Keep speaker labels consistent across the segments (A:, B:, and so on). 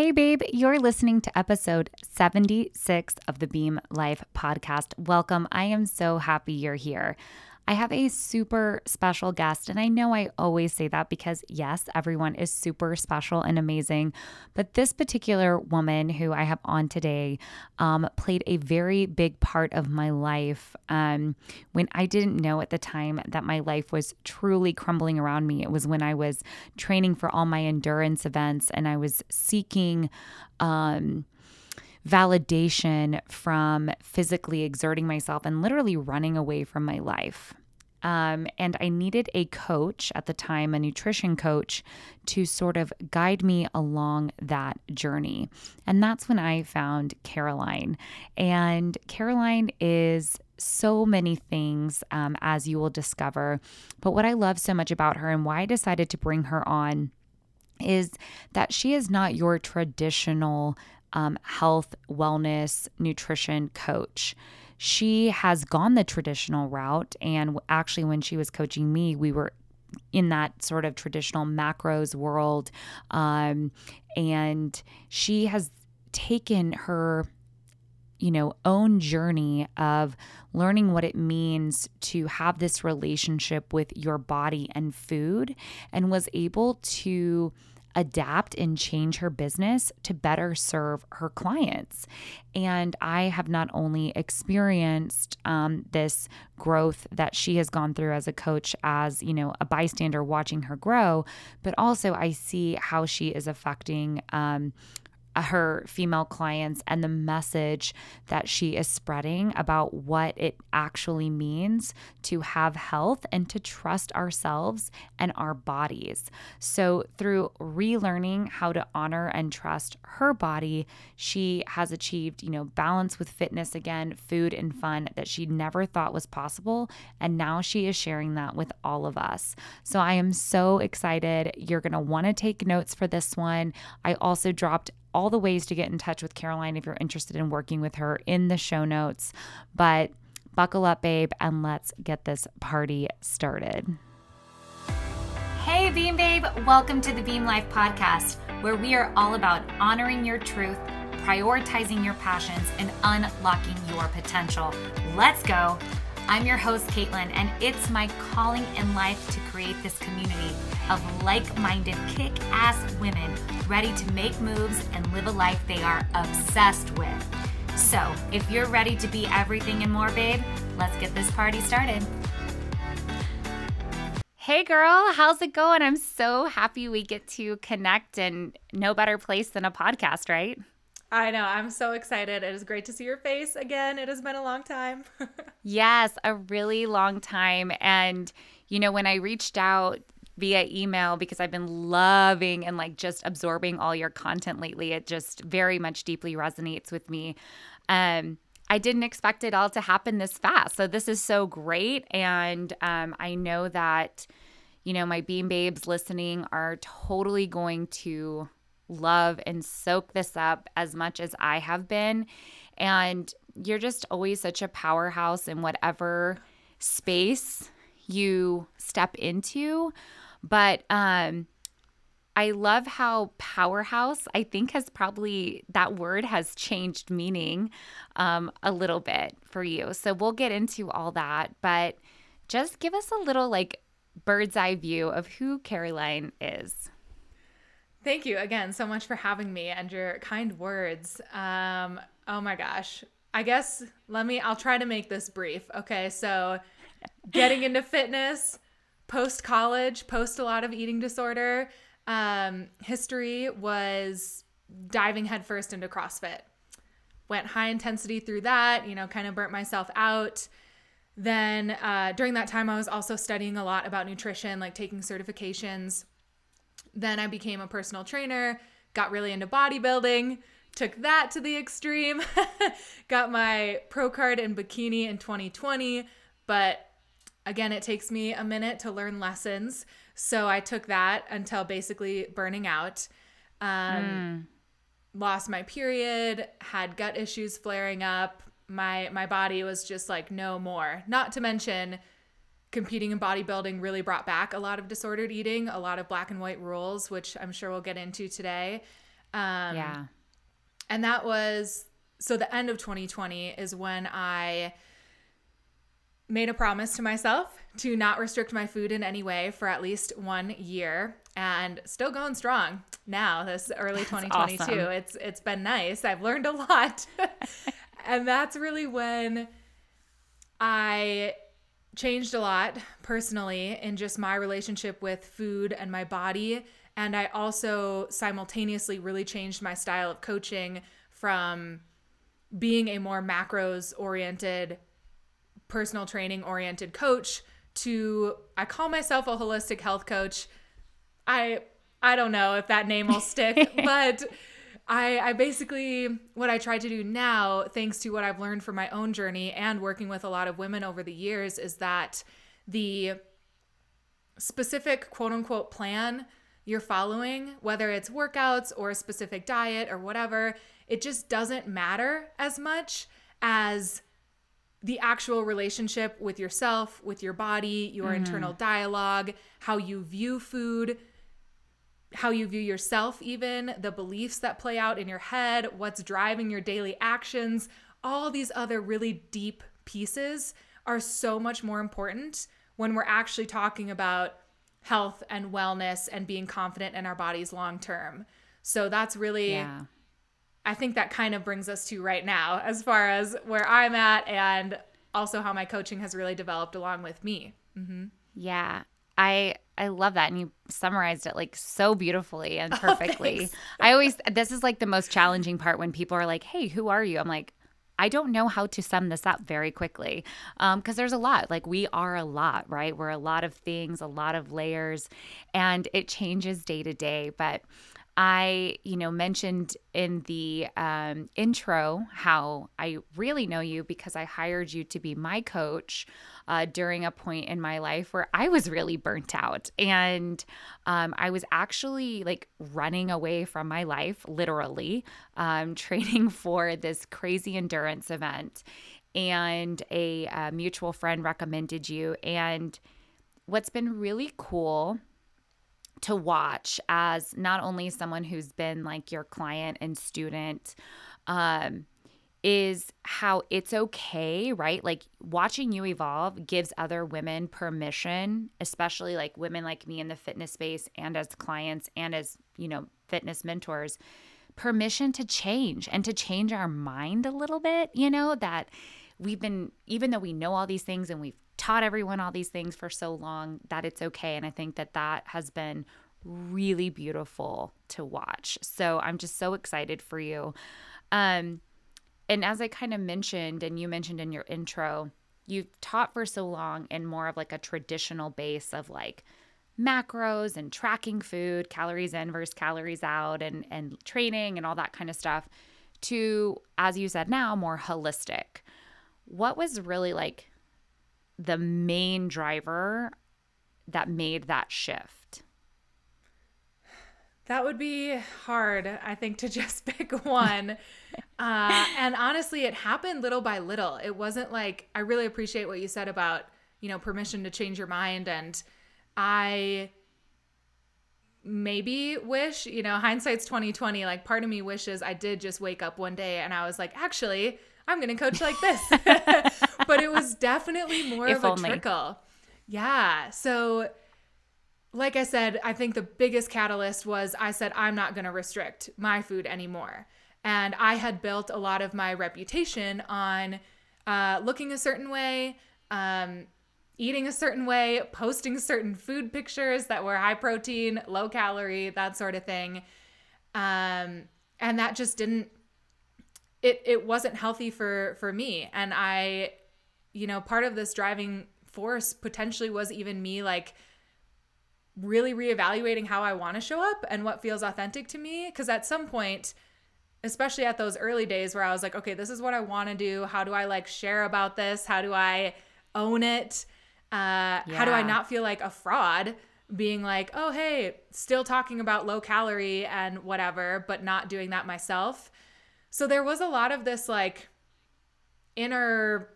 A: Hey, babe, you're listening to episode 76 of the Beam Life podcast. Welcome. I am so happy you're here. I have a super special guest, and I know I always say that because, yes, everyone is super special and amazing. But this particular woman who I have on today um, played a very big part of my life um, when I didn't know at the time that my life was truly crumbling around me. It was when I was training for all my endurance events and I was seeking. Um, validation from physically exerting myself and literally running away from my life. Um, and I needed a coach at the time, a nutrition coach, to sort of guide me along that journey. And that's when I found Caroline. And Caroline is so many things, um, as you will discover. But what I love so much about her and why I decided to bring her on is that she is not your traditional um, health, wellness, nutrition coach she has gone the traditional route. And actually, when she was coaching me, we were in that sort of traditional macros world. Um, and she has taken her you know own journey of learning what it means to have this relationship with your body and food and was able to adapt and change her business to better serve her clients. And I have not only experienced um, this growth that she has gone through as a coach, as you know, a bystander watching her grow, but also I see how she is affecting um, her female clients and the message that she is spreading about what it actually means to have health and to trust ourselves and our bodies. So, through relearning how to honor and trust her body, she has achieved, you know, balance with fitness again, food and fun that she never thought was possible. And now she is sharing that with all of us. So, I am so excited. You're going to want to take notes for this one. I also dropped all the ways to get in touch with Caroline if you're interested in working with her in the show notes. But buckle up, babe, and let's get this party started. Hey, Beam Babe, welcome to the Beam Life podcast, where we are all about honoring your truth, prioritizing your passions, and unlocking your potential. Let's go. I'm your host, Caitlin, and it's my calling in life to create this community of like minded, kick ass women ready to make moves and live a life they are obsessed with. So, if you're ready to be everything and more, babe, let's get this party started. Hey girl, how's it going? I'm so happy we get to connect and no better place than a podcast, right?
B: I know. I'm so excited. It is great to see your face again. It has been a long time.
A: yes, a really long time. And, you know, when I reached out via email because I've been loving and like just absorbing all your content lately, it just very much deeply resonates with me. Um, I didn't expect it all to happen this fast. So this is so great. And um, I know that, you know, my Beam Babes listening are totally going to love and soak this up as much as I have been. And you're just always such a powerhouse in whatever space you step into. But um I love how powerhouse, I think, has probably that word has changed meaning um, a little bit for you. So we'll get into all that, but just give us a little like bird's eye view of who Caroline is.
B: Thank you again so much for having me and your kind words. Um, oh my gosh. I guess let me, I'll try to make this brief. Okay. So, getting into fitness, post college, post a lot of eating disorder, um, history was diving headfirst into CrossFit. Went high intensity through that, you know, kind of burnt myself out. Then uh, during that time, I was also studying a lot about nutrition, like taking certifications then I became a personal trainer, got really into bodybuilding, took that to the extreme, got my pro card in bikini in 2020. But again, it takes me a minute to learn lessons. So I took that until basically burning out. Um, mm. Lost my period, had gut issues flaring up. My my body was just like no more. Not to mention competing in bodybuilding really brought back a lot of disordered eating, a lot of black and white rules, which I'm sure we'll get into today. Um,
A: yeah.
B: And that was so the end of 2020 is when I made a promise to myself to not restrict my food in any way for at least one year and still going strong now this early 2022
A: awesome.
B: it's it's been nice i've learned a lot and that's really when i changed a lot personally in just my relationship with food and my body and i also simultaneously really changed my style of coaching from being a more macros oriented personal training oriented coach to I call myself a holistic health coach. I I don't know if that name will stick, but I I basically what I try to do now thanks to what I've learned from my own journey and working with a lot of women over the years is that the specific quote unquote plan you're following, whether it's workouts or a specific diet or whatever, it just doesn't matter as much as the actual relationship with yourself, with your body, your mm. internal dialogue, how you view food, how you view yourself, even the beliefs that play out in your head, what's driving your daily actions, all these other really deep pieces are so much more important when we're actually talking about health and wellness and being confident in our bodies long term. So that's really yeah. I think that kind of brings us to right now as far as where I'm at and also how my coaching has really developed along with me.
A: Mm-hmm. Yeah. I I love that and you summarized it like so beautifully and oh, perfectly. Oh, I always this is like the most challenging part when people are like, "Hey, who are you?" I'm like, I don't know how to sum this up very quickly because um, there's a lot. Like, we are a lot, right? We're a lot of things, a lot of layers, and it changes day to day. But I, you know, mentioned in the um, intro how I really know you because I hired you to be my coach uh, during a point in my life where I was really burnt out. And um, I was actually like running away from my life, literally, um, training for this crazy endurance event. And a, a uh, mutual friend recommended you. And what's been really cool to watch as not only someone who's been like your client and student um, is how it's okay, right? Like watching you evolve gives other women permission, especially like women like me in the fitness space and as clients and as, you know, fitness mentors, permission to change and to change our mind a little bit, you know, that we've been, even though we know all these things and we've taught everyone all these things for so long that it's okay. And I think that that has been really beautiful to watch. So I'm just so excited for you. Um, and as I kind of mentioned, and you mentioned in your intro, you've taught for so long in more of like a traditional base of like macros and tracking food, calories in versus calories out, and and training and all that kind of stuff, to as you said now more holistic. What was really like the main driver that made that shift?
B: That would be hard, I think, to just pick one. uh, and honestly, it happened little by little. It wasn't like, I really appreciate what you said about, you know, permission to change your mind. And I maybe wish, you know, hindsight's 2020. Like, part of me wishes I did just wake up one day and I was like, actually, I'm going to coach like this. but it was definitely more if of a only. trickle. Yeah. So, like I said, I think the biggest catalyst was I said, I'm not going to restrict my food anymore. And I had built a lot of my reputation on uh, looking a certain way, um, eating a certain way, posting certain food pictures that were high protein, low calorie, that sort of thing. Um, and that just didn't it it wasn't healthy for for me and i you know part of this driving force potentially was even me like really reevaluating how i want to show up and what feels authentic to me. Because at some point especially at those early days where i was like okay this is what i want to do. How do i like share about this? How do i own it? Uh, yeah. how do i not feel like a fraud being like oh hey still talking about low calorie and whatever but not doing that myself? So there was a lot of this like inner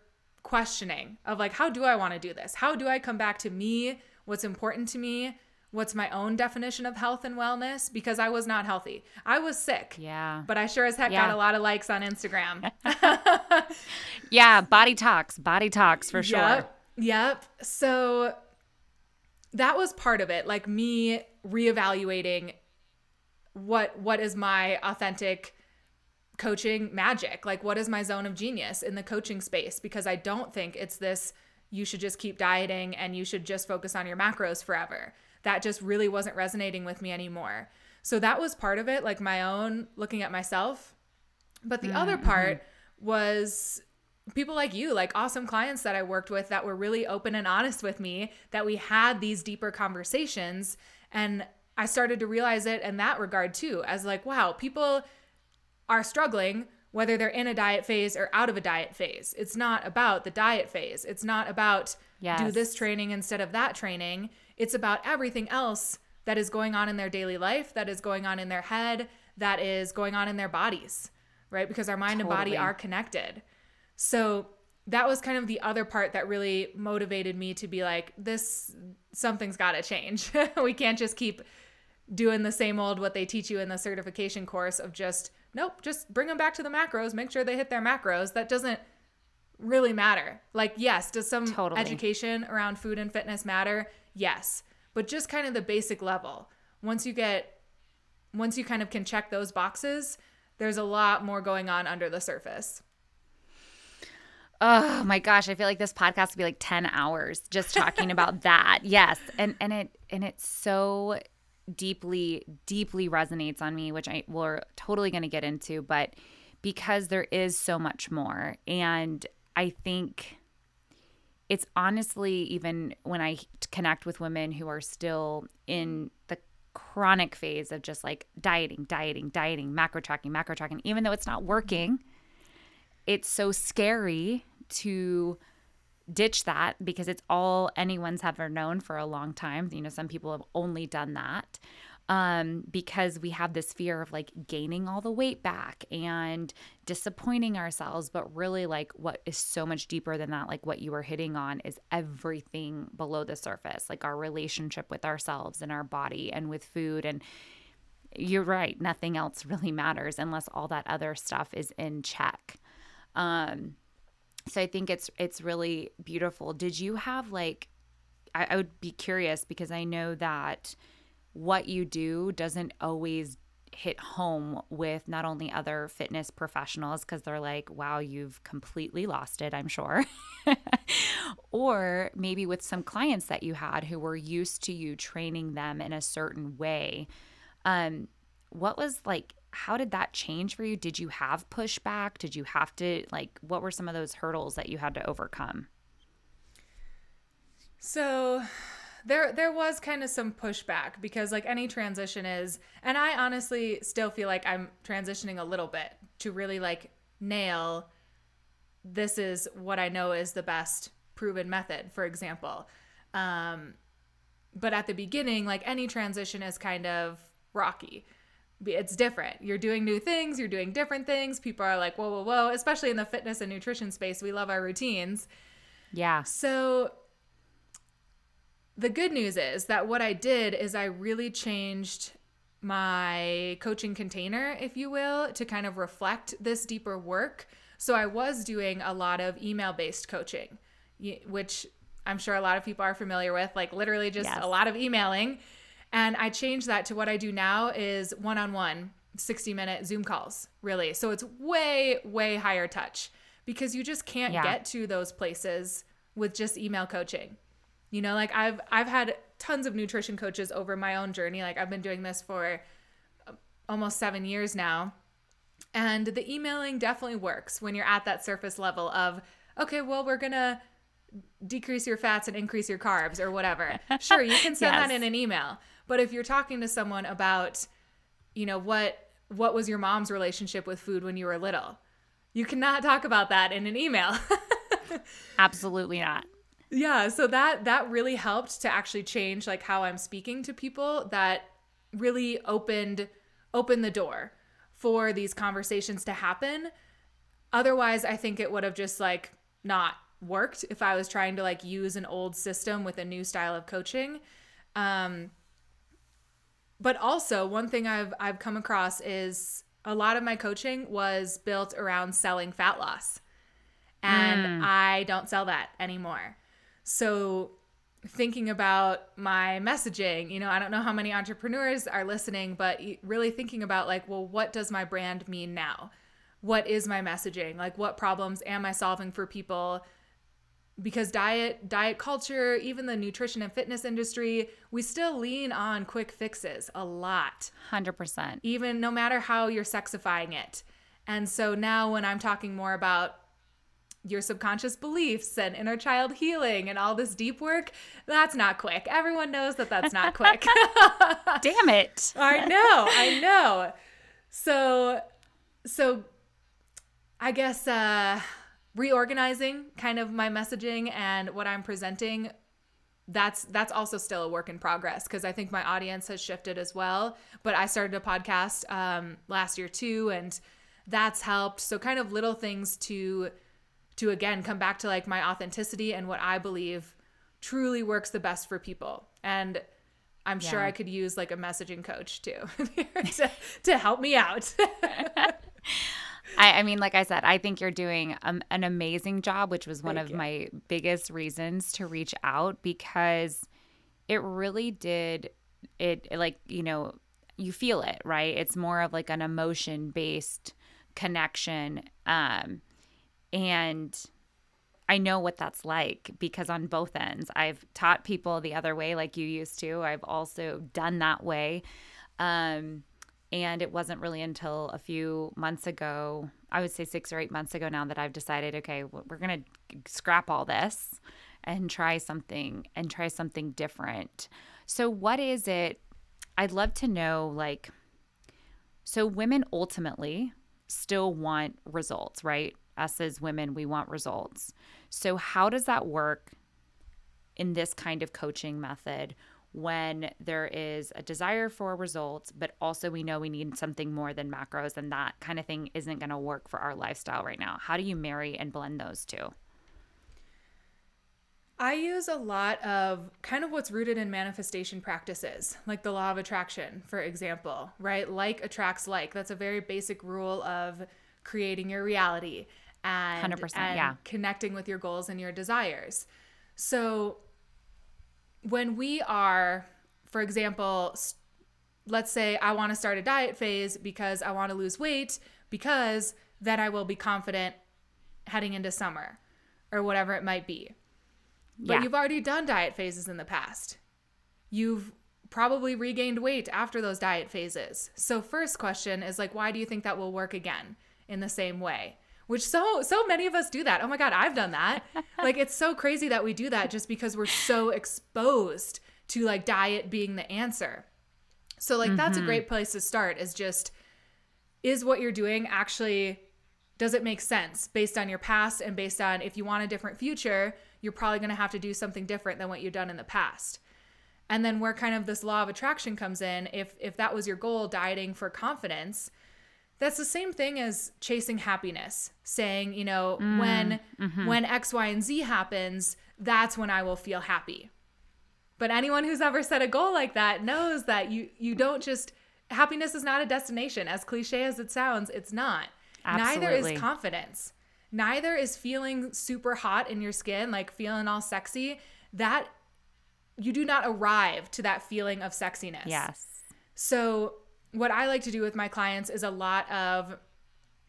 B: questioning of like, how do I want to do this? How do I come back to me? What's important to me? what's my own definition of health and wellness because I was not healthy. I was sick.
A: Yeah.
B: But I sure as heck
A: Yeah.
B: got a lot of likes on Instagram.
A: Yeah, body talks, body talks for sure.
B: Yep. Yep. So that was part of it, like me reevaluating what what is my authentic coaching magic? Like what is my zone of genius in the coaching space because I don't think it's this you should just keep dieting and you should just focus on your macros forever. That just really wasn't resonating with me anymore. So that was part of it, like my own looking at myself. But the other mm, mm-hmm. part was people like you, like awesome clients that I worked with that were really open and honest with me, that we had these deeper conversations. And I started to realize it in that regard too, as like, wow, people are struggling whether they're in a diet phase or out of a diet phase. It's not about the diet phase. It's not about do this training instead of that training. It's about everything else that is going on in their daily life, that is going on in their head, that is going on in their bodies, right? Because our mind and body are connected. So that was kind of the other part that really motivated me to be like, this, something's got to change. we can't just keep doing the same old what they teach you in the certification course of just, nope, just bring them back to the macros, make sure they hit their macros. That doesn't really matter. Like, yes, does some
A: Totally.
B: education around food and fitness matter? Yes. But just kind of the basic level. Once you get, once you kind of can check those boxes, there's a lot more going on under the surface.
A: Oh my gosh, I feel like this podcast would be like 10 hours just talking about that. Yes. And and it and it's so deeply deeply resonates on me, which I we're totally going to get into, but because there is so much more. And I think it's honestly even when I connect with women who are still in the chronic phase of just like dieting, dieting, dieting, macro tracking, macro tracking, even though it's not working, it's so scary to ditch that because it's all anyone's ever known for a long time. You know, some people have only done that um, because we have this fear of like gaining all the weight back and disappointing ourselves. But really, like, what is so much deeper than that, like what you were hitting on, is everything below the surface, like our relationship with ourselves and our body and with food. And you're right, nothing else really matters unless all that other stuff is in check. Um, so I think it's it's really beautiful. Did you have like I, I would be curious because I know that what you do doesn't always hit home with not only other fitness professionals because they're like, wow, you've completely lost it, I'm sure. or maybe with some clients that you had who were used to you training them in a certain way. Um, what was like how did that change for you did you have pushback did you have to like what were some of those hurdles that you had to overcome
B: So there there was kind of some pushback because like any transition is and I honestly still feel like I'm transitioning a little bit to really like nail this is what I know is the best proven method, for example. Um, but at the beginning, like any transition is kind of rocky. It's different. You're doing new things, you're doing different things. People are like, whoa, whoa, whoa, especially in the fitness and nutrition space. We love our routines.
A: yeah
B: So the good news is that what I did is I really changed my coaching container, if you will, to kind of reflect this deeper work. So I was doing a lot of email based coaching, which I'm sure a lot of people are familiar with, like literally just
A: Yes.
B: a lot of emailing. And I changed that to what I do now is one on one 60 minute Zoom calls, really. So it's way, way higher touch because you just can't
A: Yeah.
B: get to those places with just email coaching. You know, like I've I've had tons of nutrition coaches over my own journey. Like I've been doing this for uh, almost 7 years now. And the emailing definitely works when you're at that surface level of okay, well, we're going to decrease your fats and increase your carbs or whatever. Sure, you can send that in an email. But if you're talking to someone about, you know, what what was your mom's relationship with food when you were little? You cannot talk about that in an email.
A: absolutely not
B: yeah, so that that really helped to actually change like how I'm speaking to people that really opened opened the door for these conversations to happen. Otherwise, I think it would have just like not worked if I was trying to like use an old system with a new style of coaching. Um but also one thing I've I've come across is a lot of my coaching was built around selling fat loss. And hmm. I don't sell that anymore. So thinking about my messaging, you know, I don't know how many entrepreneurs are listening, but really thinking about like, well, what does my brand mean now? What is my messaging? Like what problems am I solving for people? Because diet diet culture even the nutrition and fitness industry we still lean on quick fixes a lot.
A: 100%
B: even no matter how you're sexifying it. And so now when i'm talking more about your subconscious beliefs and inner child healing and all this deep work that's not quick. Everyone knows that that's not quick.
A: Damn it.
B: I know i know. So so i guess uh reorganizing kind of my messaging and what I'm presenting that's that's also still a work in progress because I think my audience has shifted as well. But I started a podcast um, last year too, and that's helped. So kind of little things to to again come back to like my authenticity and what I believe truly works the best for people. And I'm yeah. sure I could use like a messaging coach too to, to help me out.
A: I, I, mean, like I said, I think you're doing um, an amazing job, which was one Thank of you. my biggest reasons to reach out because it really did it like you know you feel it right it's more of like an emotion based connection um and I know what that's like because on both ends, I've taught people the other way like you used to. I've also done that way. Um, and it wasn't really until a few months ago, I would say six or eight months ago now, that I've decided, okay, we're going to scrap all this and try something and try something different. So, what is it? I'd love to know, like, so women ultimately still want results, right? Us as women, we want results. So, how does that work in this kind of coaching method? When there is a desire for results, but also we know we need something more than macros, and that kind of thing isn't going to work for our lifestyle right now. How do you marry and blend those two?
B: I use a lot of kind of what's rooted in manifestation practices, like the law of attraction, for example, right? Like attracts like. That's a very basic rule of creating your reality and, 100%, and yeah. connecting with your goals and your desires. So when we are, for example, let's say I want to start a diet phase because I want to lose weight, because then I will be confident heading into summer or whatever it might be. But yeah. you've already done diet phases in the past. You've probably regained weight after those diet phases. So first question is like why do you think that will work again in the same way? Which so so many of us do that. Oh my god, I've done that. like it's so crazy that we do that just because we're so exposed to like diet being the answer. So like mm-hmm. that's a mm-hmm. great place to start is just is what you're doing actually does it make sense based on your past and based on if you want a different future, you're probably going to have to do something different than what you've done in the past. And then where kind of this law of attraction comes in, if if that was your goal dieting for confidence, that's the same thing as chasing happiness saying you know mm, when mm-hmm. when x y and z happens that's when i will feel happy. But anyone who's ever set a goal like that knows that you you don't just happiness is not a destination. As cliche as it sounds it's not. Absolutely. neither is confidence. Neither is feeling super hot in your skin like feeling all sexy. That you do not arrive to that feeling of sexiness.
A: Yes.
B: So what I like to do with my clients is a lot of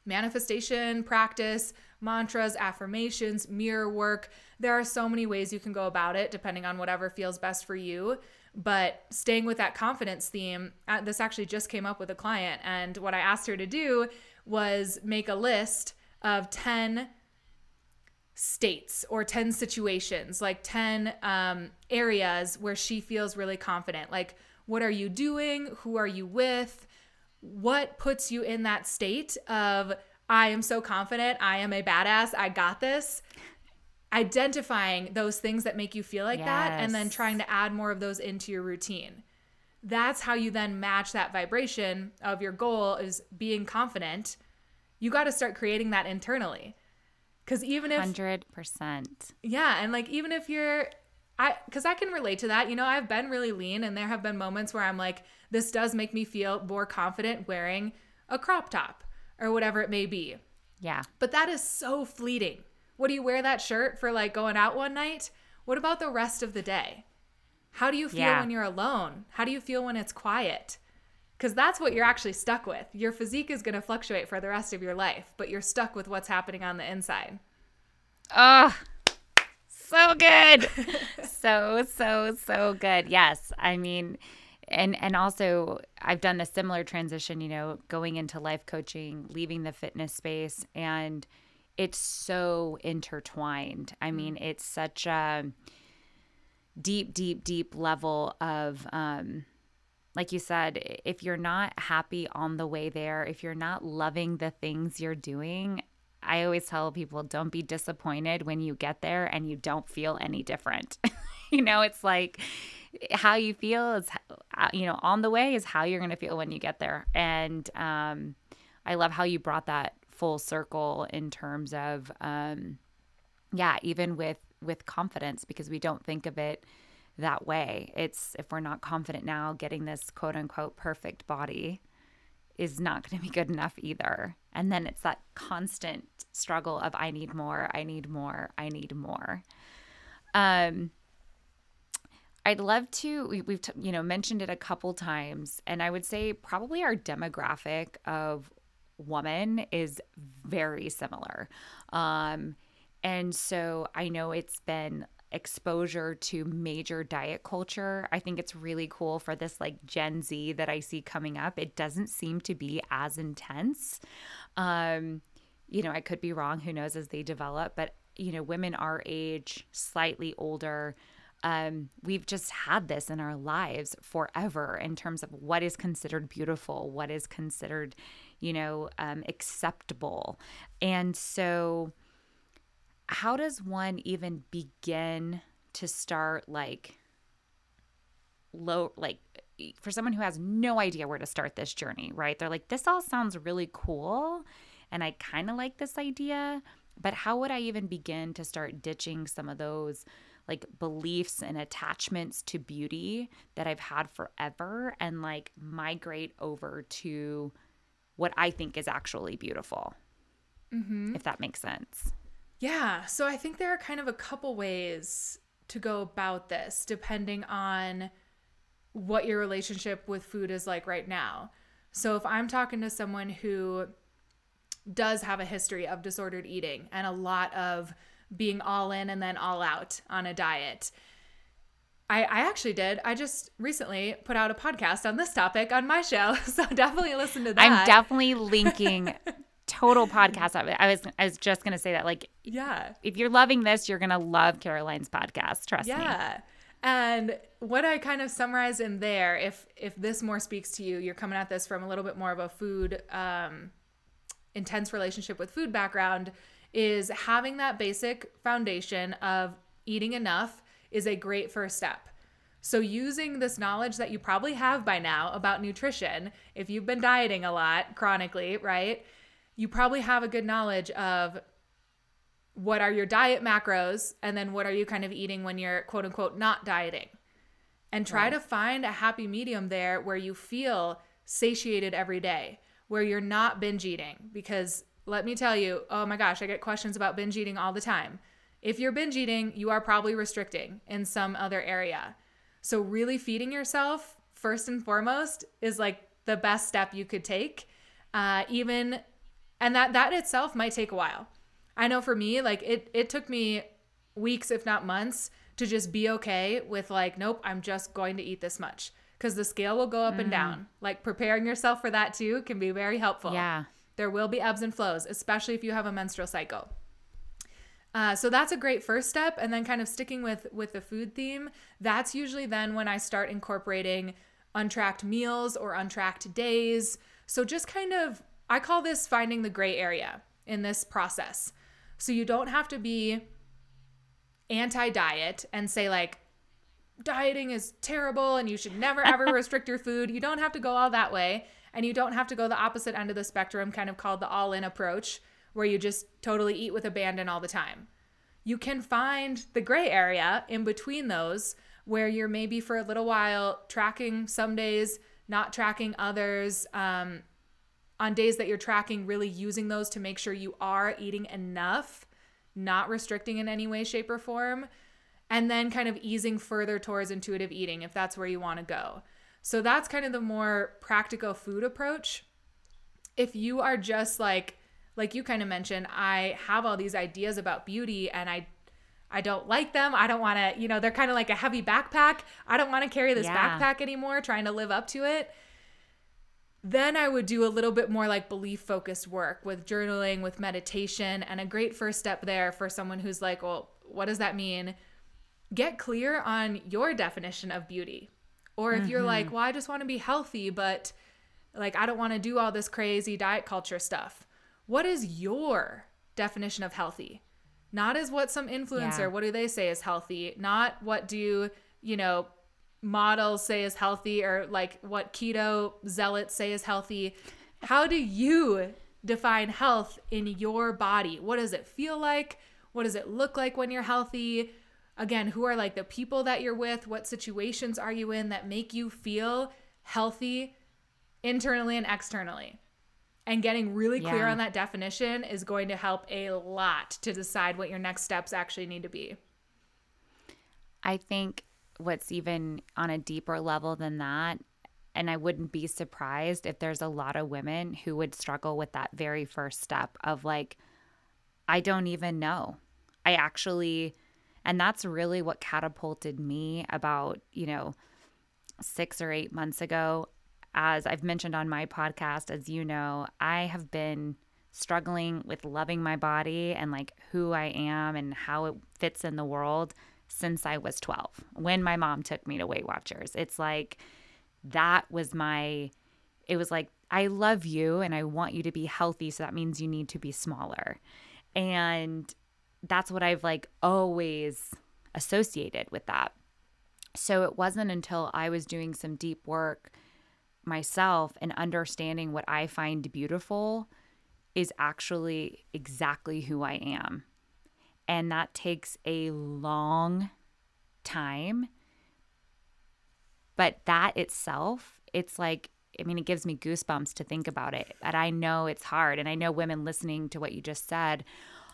B: manifestation practice, mantras, affirmations, mirror work. There are so many ways you can go about it depending on whatever feels best for you. But staying with that confidence theme, uh, this actually just came up with a client. And what I asked her to do was make a list of 10 states or 10 situations, like 10 um, areas where she feels really confident. Like, what are you doing? Who are you with? What puts you in that state of, I am so confident. I am a badass. I got this. Identifying those things that make you feel like yes. that and then trying to add more of those into your routine. That's how you then match that vibration of your goal is being confident. You got to start creating that internally. Cuz even if
A: 100%.
B: Yeah, and like even if you're I cuz I can relate to that. You know, I've been really lean and there have been moments where I'm like this does make me feel more confident wearing a crop top or whatever it may be.
A: Yeah.
B: But that is so fleeting. What do you wear that shirt for like going out one night? What about the rest of the day? How do you feel
A: Yeah.
B: when you're alone? How do you feel when it's quiet? Because that's what you're actually stuck with. Your physique is going to fluctuate for the rest of your life, but you're stuck with what's happening on the inside.
A: Oh, so good. so, so, so good. Yes. I mean, and and also I've done a similar transition, you know, going into life coaching, leaving the fitness space and it's so intertwined. I mean, it's such a deep, deep, deep level of um like you said, if you're not happy on the way there, if you're not loving the things you're doing, I always tell people don't be disappointed when you get there and you don't feel any different. you know, it's like how you feel is, uh, you know, on the way is how you're going to feel when you get there. And um, I love how you brought that full circle in terms of, um, yeah, even with with confidence because we don't think of it that way. It's if we're not confident now, getting this quote unquote perfect body is not going to be good enough either. And then it's that constant struggle of I need more, I need more, I need more. Um I'd love to we, we've t- you know mentioned it a couple times and I would say probably our demographic of woman is very similar. Um and so I know it's been exposure to major diet culture. I think it's really cool for this like Gen Z that I see coming up. It doesn't seem to be as intense. Um, you know, I could be wrong, who knows as they develop, but you know, women our age, slightly older, um, we've just had this in our lives forever in terms of what is considered beautiful, what is considered, you know, um, acceptable. And so, how does one even begin to start like low like for someone who has no idea where to start this journey right? They're like this all sounds really cool and i kind of like this idea but how would i even begin to start ditching some of those like beliefs and attachments to beauty that i've had forever and like migrate over to what i think is actually beautiful? Mm-hmm. if that makes sense
B: Yeah. So I think there are kind of a couple ways to go about this, depending on what your relationship with food is like right now. So if I'm talking to someone who does have a history of disordered eating and a lot of being all in and then all out on a diet, I, I actually did. I just recently put out a podcast on this topic on my show. So definitely listen to that.
A: I'm definitely linking total podcast. I was I was just gonna say that like
B: yeah.
A: if you're loving this, you're gonna love Caroline's podcast. Trust me.
B: Yeah. And what I kind of summarize in there, if if this more speaks to you, you're coming at this from a little bit more of a food um, intense relationship with food background, is having that basic foundation of eating enough is a great first step. So using this knowledge that you probably have by now about nutrition, if you've been dieting a lot chronically, right? You probably have a good knowledge of what are your diet macros and then what are you kind of eating when you're quote unquote not dieting. And try
A: Right.
B: to find a happy medium there where you feel satiated every day where you're not binge eating. Because let me tell you oh my gosh i get questions about binge eating all the time. If you're binge eating you are probably restricting in some other area. So really feeding yourself first and foremost is like the best step you could take. Uh, even and that that itself might take a while I know for me, like it it took me weeks, if not months, to just be okay with like, nope, I'm just going to eat this much. Because the scale will go up and down. Like preparing yourself for that too can be very helpful.
A: Yeah.
B: There will be ebbs and flows, especially if you have a menstrual cycle. Uh, so that's a great first step, and then kind of sticking with with the food theme. That's usually then when I start incorporating untracked meals or untracked days. So just kind of, I call this finding the gray area in this process. So you don't have to be anti diet and say, like, dieting is terrible and you should never ever restrict your food. You don't have to go all that way. And you don't have to go the opposite end of the spectrum, kind of called the all in approach, where you just totally eat with abandon all the time. you can find the gray area in between those where you're maybe for a little while tracking some days, not tracking others. Um, on days that you're tracking, really using those to make sure you are eating enough, not restricting in any way, shape, or form, and then kind of easing further towards intuitive eating if that's where you want to go. So that's kind of the more practical food approach. If you are just like, like you kind of mentioned, I have all these ideas about beauty and I I don't like them. I don't want to, you know, they're kind of like a heavy backpack. I don't want to carry this yeah. backpack anymore, trying to live up to it. Then I would do a little bit more like belief focused work with journaling, with meditation. And a great first step there for someone who's like, well, what does that mean? Get clear on your definition of beauty. Or if mm-hmm. you're like, well, I just want to be healthy, but like, I don't want to do all this crazy diet culture stuff. What is your definition of healthy? Not as what some influencer, yeah. what do they say is healthy? Not what do, you know, models say is healthy or like what keto zealots say is healthy. How do you define health in your body? What does it feel like? What does it look like when you're healthy? Again, who are like the people that you're with? What situations are you in that make you feel healthy internally and externally? And getting really clear yeah. on that definition is going to help a lot to decide what your next steps actually need to be.
A: I think what's even on a deeper level than that and I wouldn't be surprised if there's a lot of women who would struggle with that very first step of like, I don't even know. I actually, and that's really what catapulted me about, you know, six or eight months ago. As I've mentioned on my podcast, as you know, I have been struggling with loving my body and like who I am and how it fits in the world since I was 12 when my mom took me to Weight Watchers. It's like that was my, it was like, I love you and I want you to be healthy. So that means you need to be smaller. And that's what I've like always associated with that. So it wasn't until I was doing some deep work myself and understanding what I find beautiful is actually exactly who I am. And that takes a long time. But that itself, it's like, I mean, it gives me goosebumps to think about it. And I know it's hard. And I know women listening to what you just said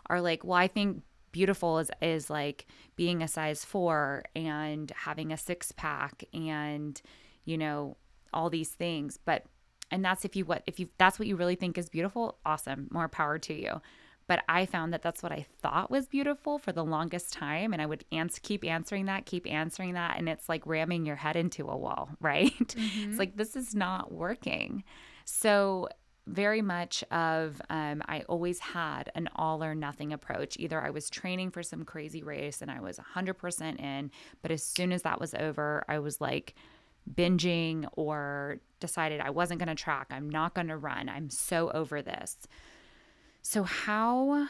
A: are like, well, I think beautiful is, is like being a size four and having a six pack and, you know, all these things. But, and that's if you what, if you, that's what you really think is beautiful, awesome. More power to you. But I found that that's what I thought was beautiful for the longest time. And I would ans- keep answering that, keep answering that. And it's like ramming your head into a wall, right? Mm-hmm. It's like, this is not working. So, very much of um, I always had an all or nothing approach. Either I was training for some crazy race and I was 100% in, but as soon as that was over, I was like binging or decided I wasn't going to track. I'm not going to run. I'm so over this. So, how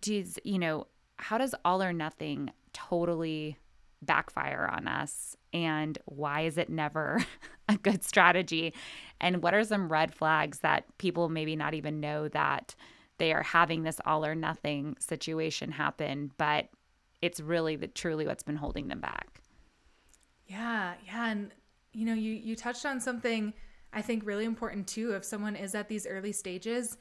A: does, you know, how does all or nothing totally backfire on us? And why is it never a good strategy? And what are some red flags that people maybe not even know that they are having this all or nothing situation happen, but it's really the truly what's been holding them back?
B: Yeah, yeah, and you know, you you touched on something I think really important too if someone is at these early stages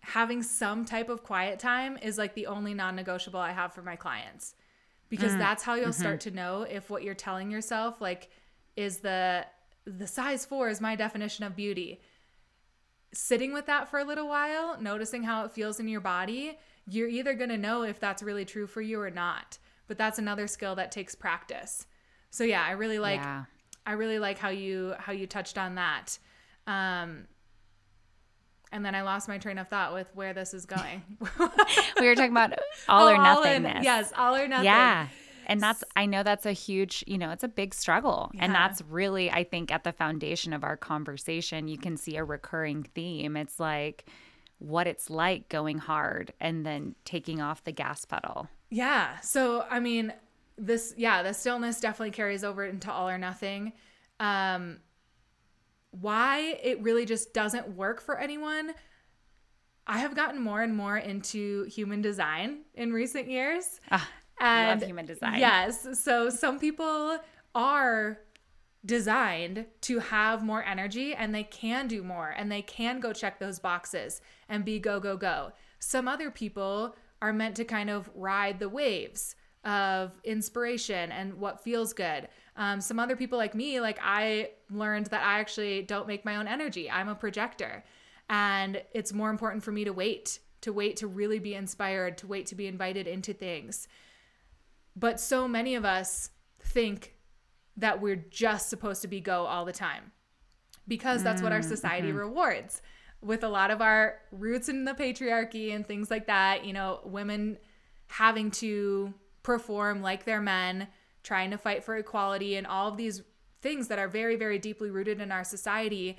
B: having some type of quiet time is like the only non-negotiable I have for my clients because mm. that's how you'll mm-hmm. start to know if what you're telling yourself like is the the size 4 is my definition of beauty sitting with that for a little while noticing how it feels in your body you're either going to know if that's really true for you or not but that's another skill that takes practice so yeah i really like yeah. I really like how you how you touched on that. Um, and then I lost my train of thought with where this is going.
A: we were talking about all oh, or nothingness.
B: All yes, all or nothing.
A: Yeah. And that's I know that's a huge, you know, it's a big struggle. Yeah. And that's really I think at the foundation of our conversation, you can see a recurring theme. It's like what it's like going hard and then taking off the gas pedal.
B: Yeah. So, I mean, this yeah the stillness definitely carries over into all or nothing um why it really just doesn't work for anyone I have gotten more and more into human design in recent years.
A: Ah,
B: and
A: love human design.
B: Yes. So some people are designed to have more energy and they can do more and they can go check those boxes and be go, go, go. Some other people are meant to kind of ride the waves of inspiration and what feels good. Um, some other people like me, like I learned that I actually don't make my own energy. I'm a projector. And it's more important for me to wait, to wait to really be inspired, to wait to be invited into things. But so many of us think that we're just supposed to be go all the time because that's what our society
A: Mm-hmm.
B: rewards. With a lot of our roots in the patriarchy and things like that, you know, women having to perform like their men, trying to fight for equality, and all of these things that are very, very deeply rooted in our society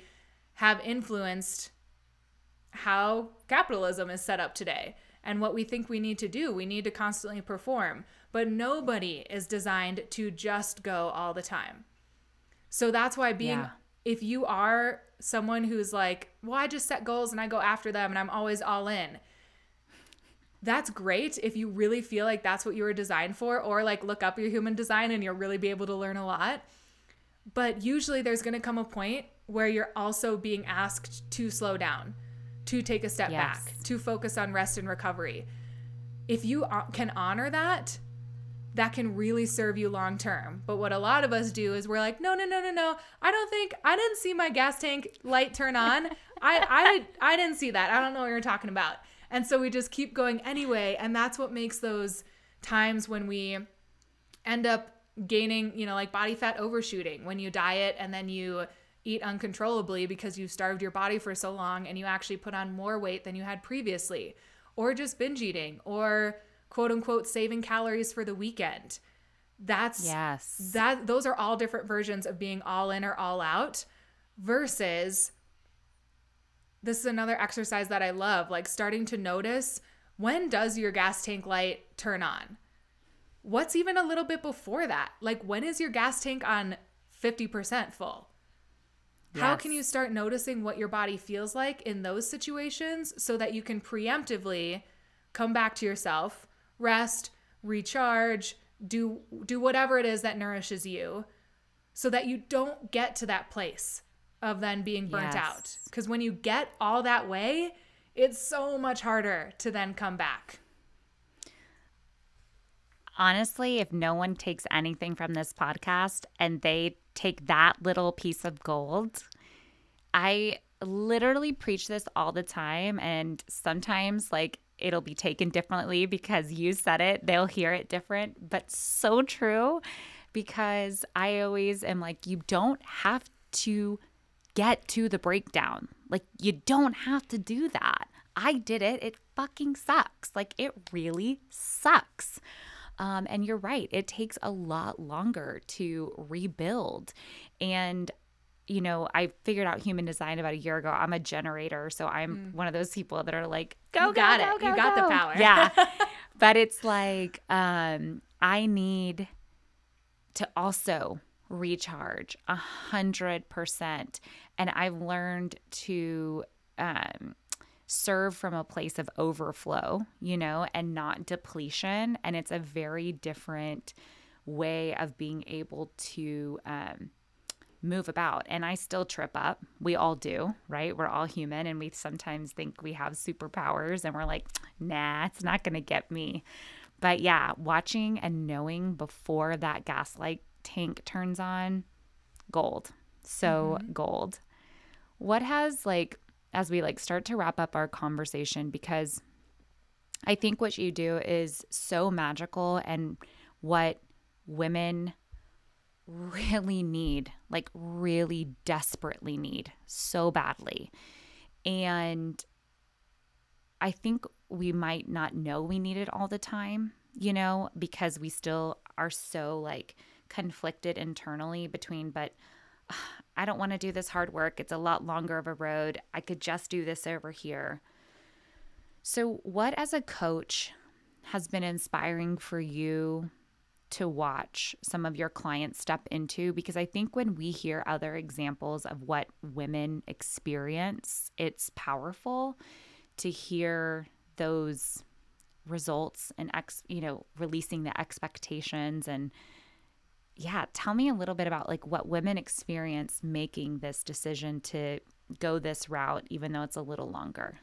B: have influenced how capitalism is set up today and what we think we need to do. We need to constantly perform, but nobody is designed to just go all the time. So that's why being,
A: Yeah.
B: if you are someone who's like, well, I just set goals and I go after them and I'm always all in. That's great if you really feel like that's what you were designed for, or like look up your human design and you'll really be able to learn a lot. But usually there's going to come a point where you're also being asked to slow down, to take a step
A: Yes.
B: back, to focus on rest and recovery. If you can honor that, that can really serve you long term. But what a lot of us do is we're like, no, no, no, no, no. I don't think I didn't see my gas tank light turn on. I I I didn't see that. I don't know what you're talking about. And so we just keep going anyway, and that's what makes those times when we end up gaining, you know, like body fat overshooting when you diet and then you eat uncontrollably because you've starved your body for so long and you actually put on more weight than you had previously, or just binge eating, or quote unquote saving calories for the weekend. That's
A: Yes.
B: that those are all different versions of being all in or all out versus this is another exercise that I love, like starting to notice when does your gas tank light turn on? What's even a little bit before that? Like when is your gas tank on 50% full? How can you start noticing what your body feels like in those situations so that you can preemptively come back to yourself, rest, recharge, do do whatever it is that nourishes you so that you don't get to that place of then being burnt out. Cuz when you get all that way, it's so much harder to then come back.
A: honestly, if no one takes anything from this podcast and they take that little piece of gold, I literally preach this all the time. And sometimes, like, it'll be taken differently because you said it, they'll hear it different, but so true because I always am like, you don't have to get to the breakdown. Like, you don't have to do that. I did it. It fucking sucks. Like, it really sucks. Um, and you're right, it takes a lot longer to rebuild. And, you know, I figured out human design about a year ago. I'm a generator. So I'm one of those people that are like, go,
B: You
A: go,
B: got
A: go,
B: it.
A: go,
B: You got the power.
A: Yeah. but it's like, um, I need to also recharge a hundred percent. And I've learned to um, serve from a place of overflow, you know, and not depletion. And it's a very different way of being able to um, move about. And I still trip up. We all do, right? We're all human and we sometimes think we have superpowers and we're like, nah, it's not going to get me. But yeah, watching and knowing before that gaslight tank turns on, gold. So gold. What has like as we like start to wrap up our conversation because I think what you do is so magical and what women really need, like really desperately need so badly. And I think we might not know we need it all the time, you know, because we still are so like conflicted internally between, but "Ugh, I don't want to do this hard work. It's a lot longer of a road. I could just do this over here. So, what as a coach has been inspiring for you to watch some of your clients step into? Because I think when we hear other examples of what women experience, it's powerful to hear those results and ex you know releasing the expectations and yeah tell me a little bit about like what women experience making this decision to go this route even though it's a little longer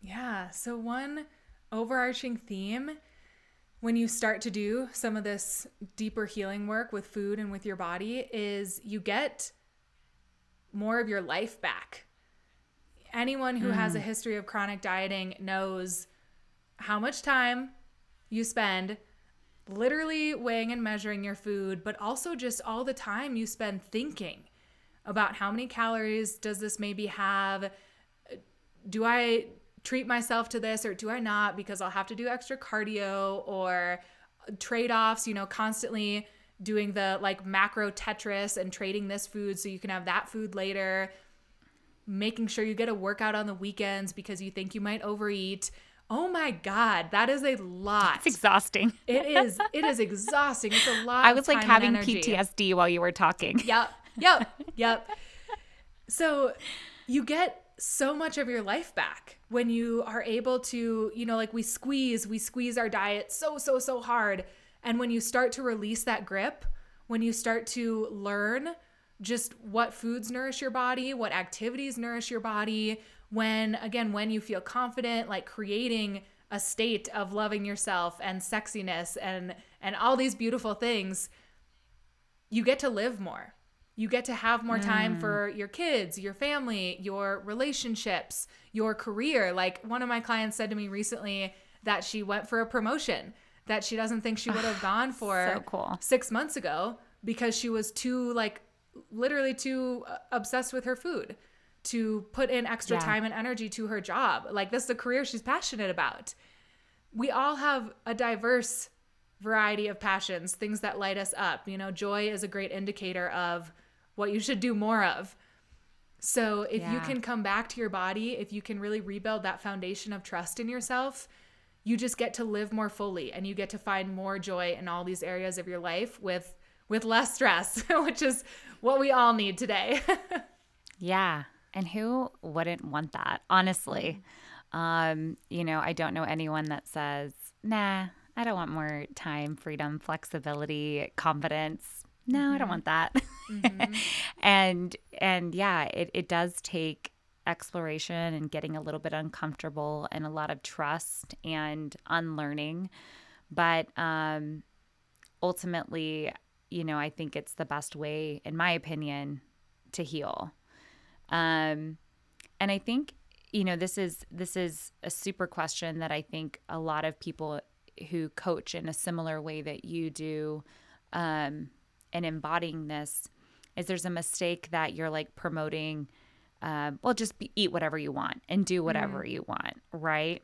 B: yeah so one overarching theme when you start to do some of this deeper healing work with food and with your body is you get more of your life back anyone who mm. has a mm. history of chronic dieting knows how much time you spend literally weighing and measuring your food, but also just all the time you spend thinking about how many calories does this maybe have? Do I treat myself to this or do I not because I'll have to do extra cardio or trade offs, you know, constantly doing the like macro Tetris and trading this food so you can have that food later, making sure you get a workout on the weekends because you think you might overeat. Oh my God, that is a lot.
A: It's exhausting.
B: it is. It is exhausting. It's a lot.
A: I was like having PTSD while you were talking.
B: Yep. Yep. Yep. So you get so much of your life back when you are able to, you know, like we squeeze, we squeeze our diet so, so, so hard. And when you start to release that grip, when you start to learn just what foods nourish your body, what activities nourish your body, when again when you feel confident like creating a state of loving yourself and sexiness and and all these beautiful things you get to live more you get to have more time mm. for your kids your family your relationships your career like one of my clients said to me recently that she went for a promotion that she doesn't think she would have gone for
A: so cool.
B: 6 months ago because she was too like literally too uh, obsessed with her food to put in extra yeah. time and energy to her job. Like this is a career she's passionate about. We all have a diverse variety of passions, things that light us up. You know, joy is a great indicator of what you should do more of. So if yeah. you can come back to your body, if you can really rebuild that foundation of trust in yourself, you just get to live more fully and you get to find more joy in all these areas of your life with with less stress, which is what we all need today.
A: yeah. And who wouldn't want that, honestly? Mm-hmm. Um, you know, I don't know anyone that says, nah, I don't want more time, freedom, flexibility, confidence. No, mm-hmm. I don't mm-hmm. want that. Mm-hmm. and and yeah, it, it does take exploration and getting a little bit uncomfortable and a lot of trust and unlearning. But um ultimately, you know, I think it's the best way, in my opinion, to heal. Um, and I think you know this is this is a super question that I think a lot of people who coach in a similar way that you do um, and embodying this is there's a mistake that you're like promoting um, well just be, eat whatever you want and do whatever mm. you want right?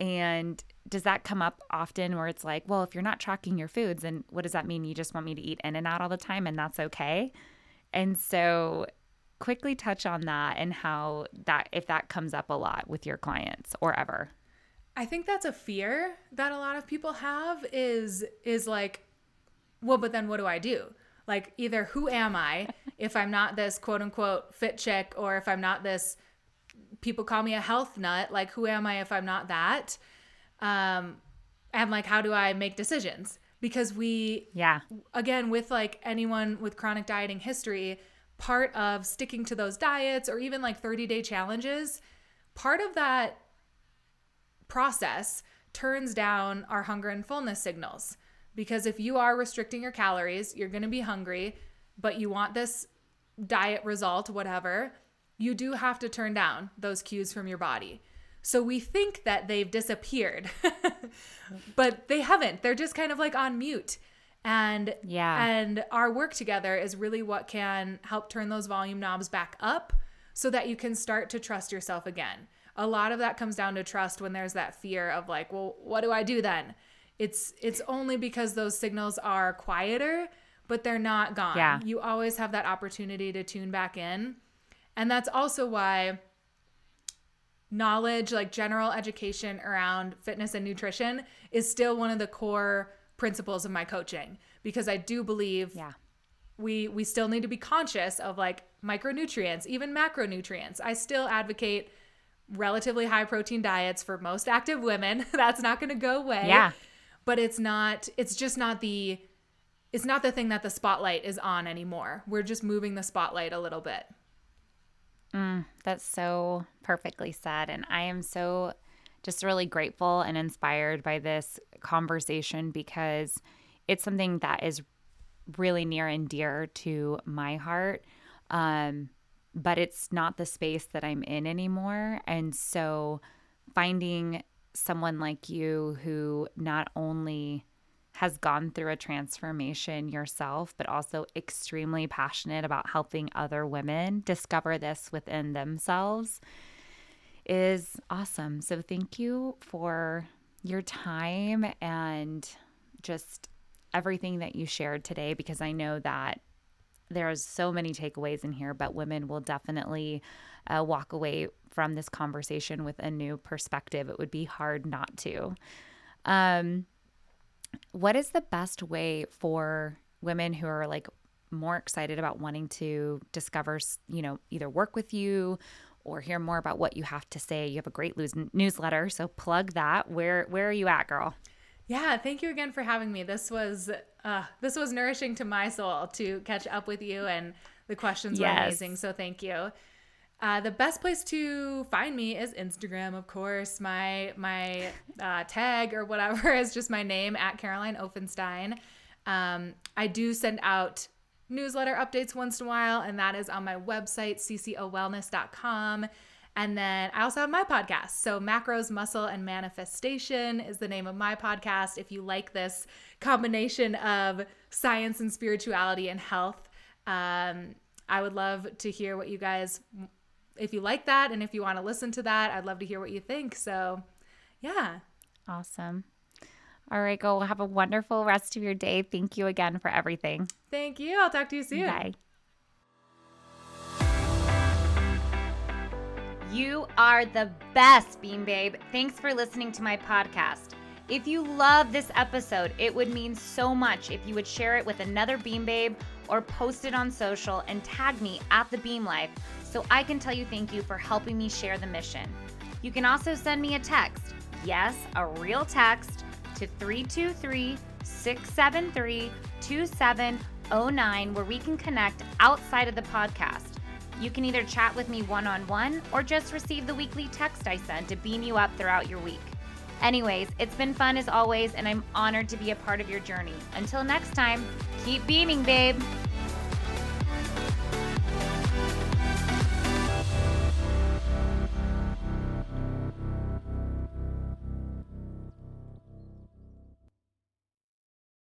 A: And does that come up often where it's like well if you're not tracking your foods then what does that mean? You just want me to eat In-N-Out all the time and that's okay? And so quickly touch on that and how that if that comes up a lot with your clients or ever?
B: I think that's a fear that a lot of people have is is like well but then what do i do? Like either who am i if i'm not this quote unquote fit chick or if i'm not this people call me a health nut like who am i if i'm not that? Um and like how do i make decisions? Because we
A: yeah.
B: again with like anyone with chronic dieting history part of sticking to those diets or even like 30 day challenges, part of that process turns down our hunger and fullness signals. Because if you are restricting your calories, you're going to be hungry, but you want this diet result, whatever, you do have to turn down those cues from your body. So we think that they've disappeared, but they haven't. They're just kind of like on mute and
A: yeah.
B: and our work together is really what can help turn those volume knobs back up so that you can start to trust yourself again. A lot of that comes down to trust when there's that fear of like well what do i do then? It's it's only because those signals are quieter but they're not gone.
A: Yeah.
B: you always have that opportunity to tune back in. And that's also why knowledge like general education around fitness and nutrition is still one of the core principles of my coaching because I do believe
A: yeah.
B: we we still need to be conscious of like micronutrients, even macronutrients. I still advocate relatively high protein diets for most active women. That's not going to go away.
A: Yeah.
B: But it's not, it's just not the, it's not the thing that the spotlight is on anymore. We're just moving the spotlight a little bit.
A: Mm, that's so perfectly said. And I am so just really grateful and inspired by this conversation because it's something that is really near and dear to my heart. Um, but it's not the space that I'm in anymore. And so finding someone like you who not only has gone through a transformation yourself, but also extremely passionate about helping other women discover this within themselves is awesome. So, thank you for your time and just everything that you shared today because I know that there's so many takeaways in here, but women will definitely uh, walk away from this conversation with a new perspective. It would be hard not to. Um, what is the best way for women who are like more excited about wanting to discover, you know, either work with you or hear more about what you have to say? You have a great newsletter, so plug that. Where where are you at, girl?
B: Yeah, thank you again for having me. This was uh, this was nourishing to my soul to catch up with you, and the questions yes. were amazing. So thank you. Uh, the best place to find me is Instagram, of course. My my uh, tag or whatever is just my name at Caroline Ofenstein. Um, I do send out newsletter updates once in a while, and that is on my website, ccowellness.com. And then I also have my podcast. So, Macros, Muscle, and Manifestation is the name of my podcast. If you like this combination of science and spirituality and health, um, I would love to hear what you guys, if you like that and if you want to listen to that, I'd love to hear what you think. So, yeah.
A: Awesome. All right, go have a wonderful rest of your day. Thank you again for everything.
B: Thank you. I'll talk to you soon.
A: Bye. You are the best, Beam Babe. Thanks for listening to my podcast. If you love this episode, it would mean so much if you would share it with another Beam Babe or post it on social and tag me at the Beam Life so I can tell you thank you for helping me share the mission. You can also send me a text, yes, a real text, to 323 673 2709 where we can connect outside of the podcast. You can either chat with me one on one or just receive the weekly text I send to beam you up throughout your week. Anyways, it's been fun as always, and I'm honored to be a part of your journey. Until next time, keep beaming, babe.